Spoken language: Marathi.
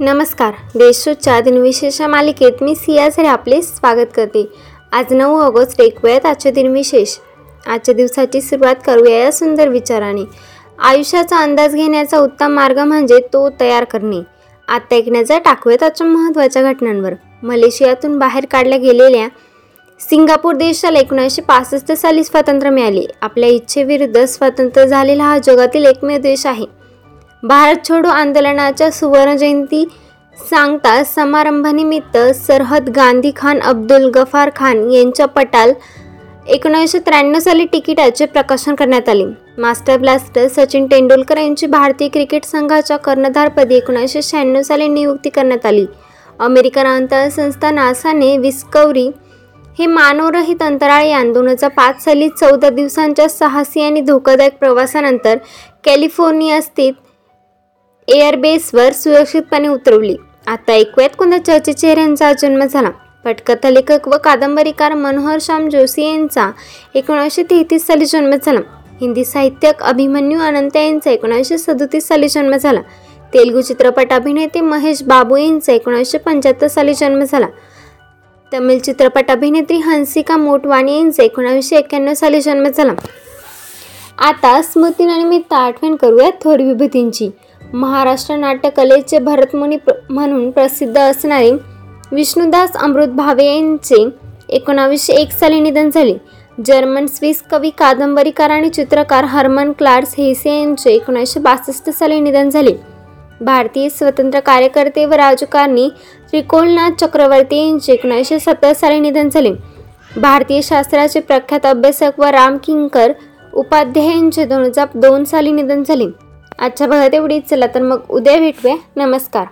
नमस्कार देशूच्या दिनविशेष मालिकेत मी सियाझरे आपले स्वागत करते. आज नऊ ऑगस्ट ऐकूयात आजचे दिनविशेष. आजच्या दिवसाची सुरुवात करूया या सुंदर विचाराने. आयुष्याचा अंदाज घेण्याचा उत्तम मार्ग म्हणजे तो तयार करणे. आत्ता ऐकण्याचा टाकूयात आजच्या महत्त्वाच्या घटनांवर. मलेशियातून बाहेर काढल्या गेलेल्या सिंगापूर देशाला एकोणीसशे पासष्ट साली स्वातंत्र्य मिळाले. आपल्या इच्छेविरुद्ध स्वतंत्र झालेला हा जगातील एकमेव देश आहे. भारत छोडो आंदोलनाच्या सुवर्णजयंती सांगता समारंभानिमित्त सरहद गांधी खान अब्दुल गफार खान यांच्या पटाल एकोणीसशे त्र्याण्णव साली तिकिटाचे प्रकाशन करण्यात आले. मास्टर ब्लास्टर सचिन तेंडुलकर यांची भारतीय क्रिकेट संघाच्या कर्णधारपदी एकोणीसशे शहाण्णव साली नियुक्ती करण्यात आली. अमेरिकन अंतराळ संस्था नासाने विस्कवरी हे मानवरहित अंतराळ यान दोन हजार पाच साली चौदा दिवसांच्या साहसी आणि धोकादायक प्रवासानंतर कॅलिफोर्निया स्थित एअरबेसवर सुरक्षितपणे उतरवली. आता ऐकूयात कोणत्या चर्चेच्या चेहऱ्यांचा जन्म झाला पटकथा लेखक व कादंबरीकार मनोहर श्याम जोशी यांचा एकोणीसशे तेहतीस साली जन्म झाला हिंदी साहित्यक अभिमन्यू अनंत यांचा एकोणीसशे सदोतीस साली जन्म झाला तेलुगू चित्रपट अभिनेते महेश बाबू यांचा एकोणीसशे पंच्याहत्तर साली जन्म झाला तमिळ चित्रपट अभिनेत्री हंसिका मोटवाणी यांचा एकोणावीसशे एक्क्याण्णव साली जन्म झाला आता स्मृतीनिमित्त आठवण करूया थोर विभूतींची. महाराष्ट्र नाट्यकलेचे भरतमुनी प्र म्हणून प्रसिद्ध असणारे विष्णुदास अमृत भावे यांचे एकोणावीसशे एक साली निधन झाले. जर्मन स्विस कवी कादंबरीकार आणि चित्रकार हर्मन क्लार्स हेसे यांचे एकोणीसशे बासष्ट साली निधन झाले. भारतीय स्वतंत्र कार्यकर्ते व राजकारणी त्रिकोलनाथ चक्रवर्ती यांचे एकोणीसशे सत्तर साली निधन झाले. भारतीय शास्त्राचे प्रख्यात अभ्यासक व राम किंकर उपाध्याय यांचे दोन हजार दोन साली निधन झाले. आजच्या भागात एवढीच चला तर मग उद्या भेटूया. नमस्कार.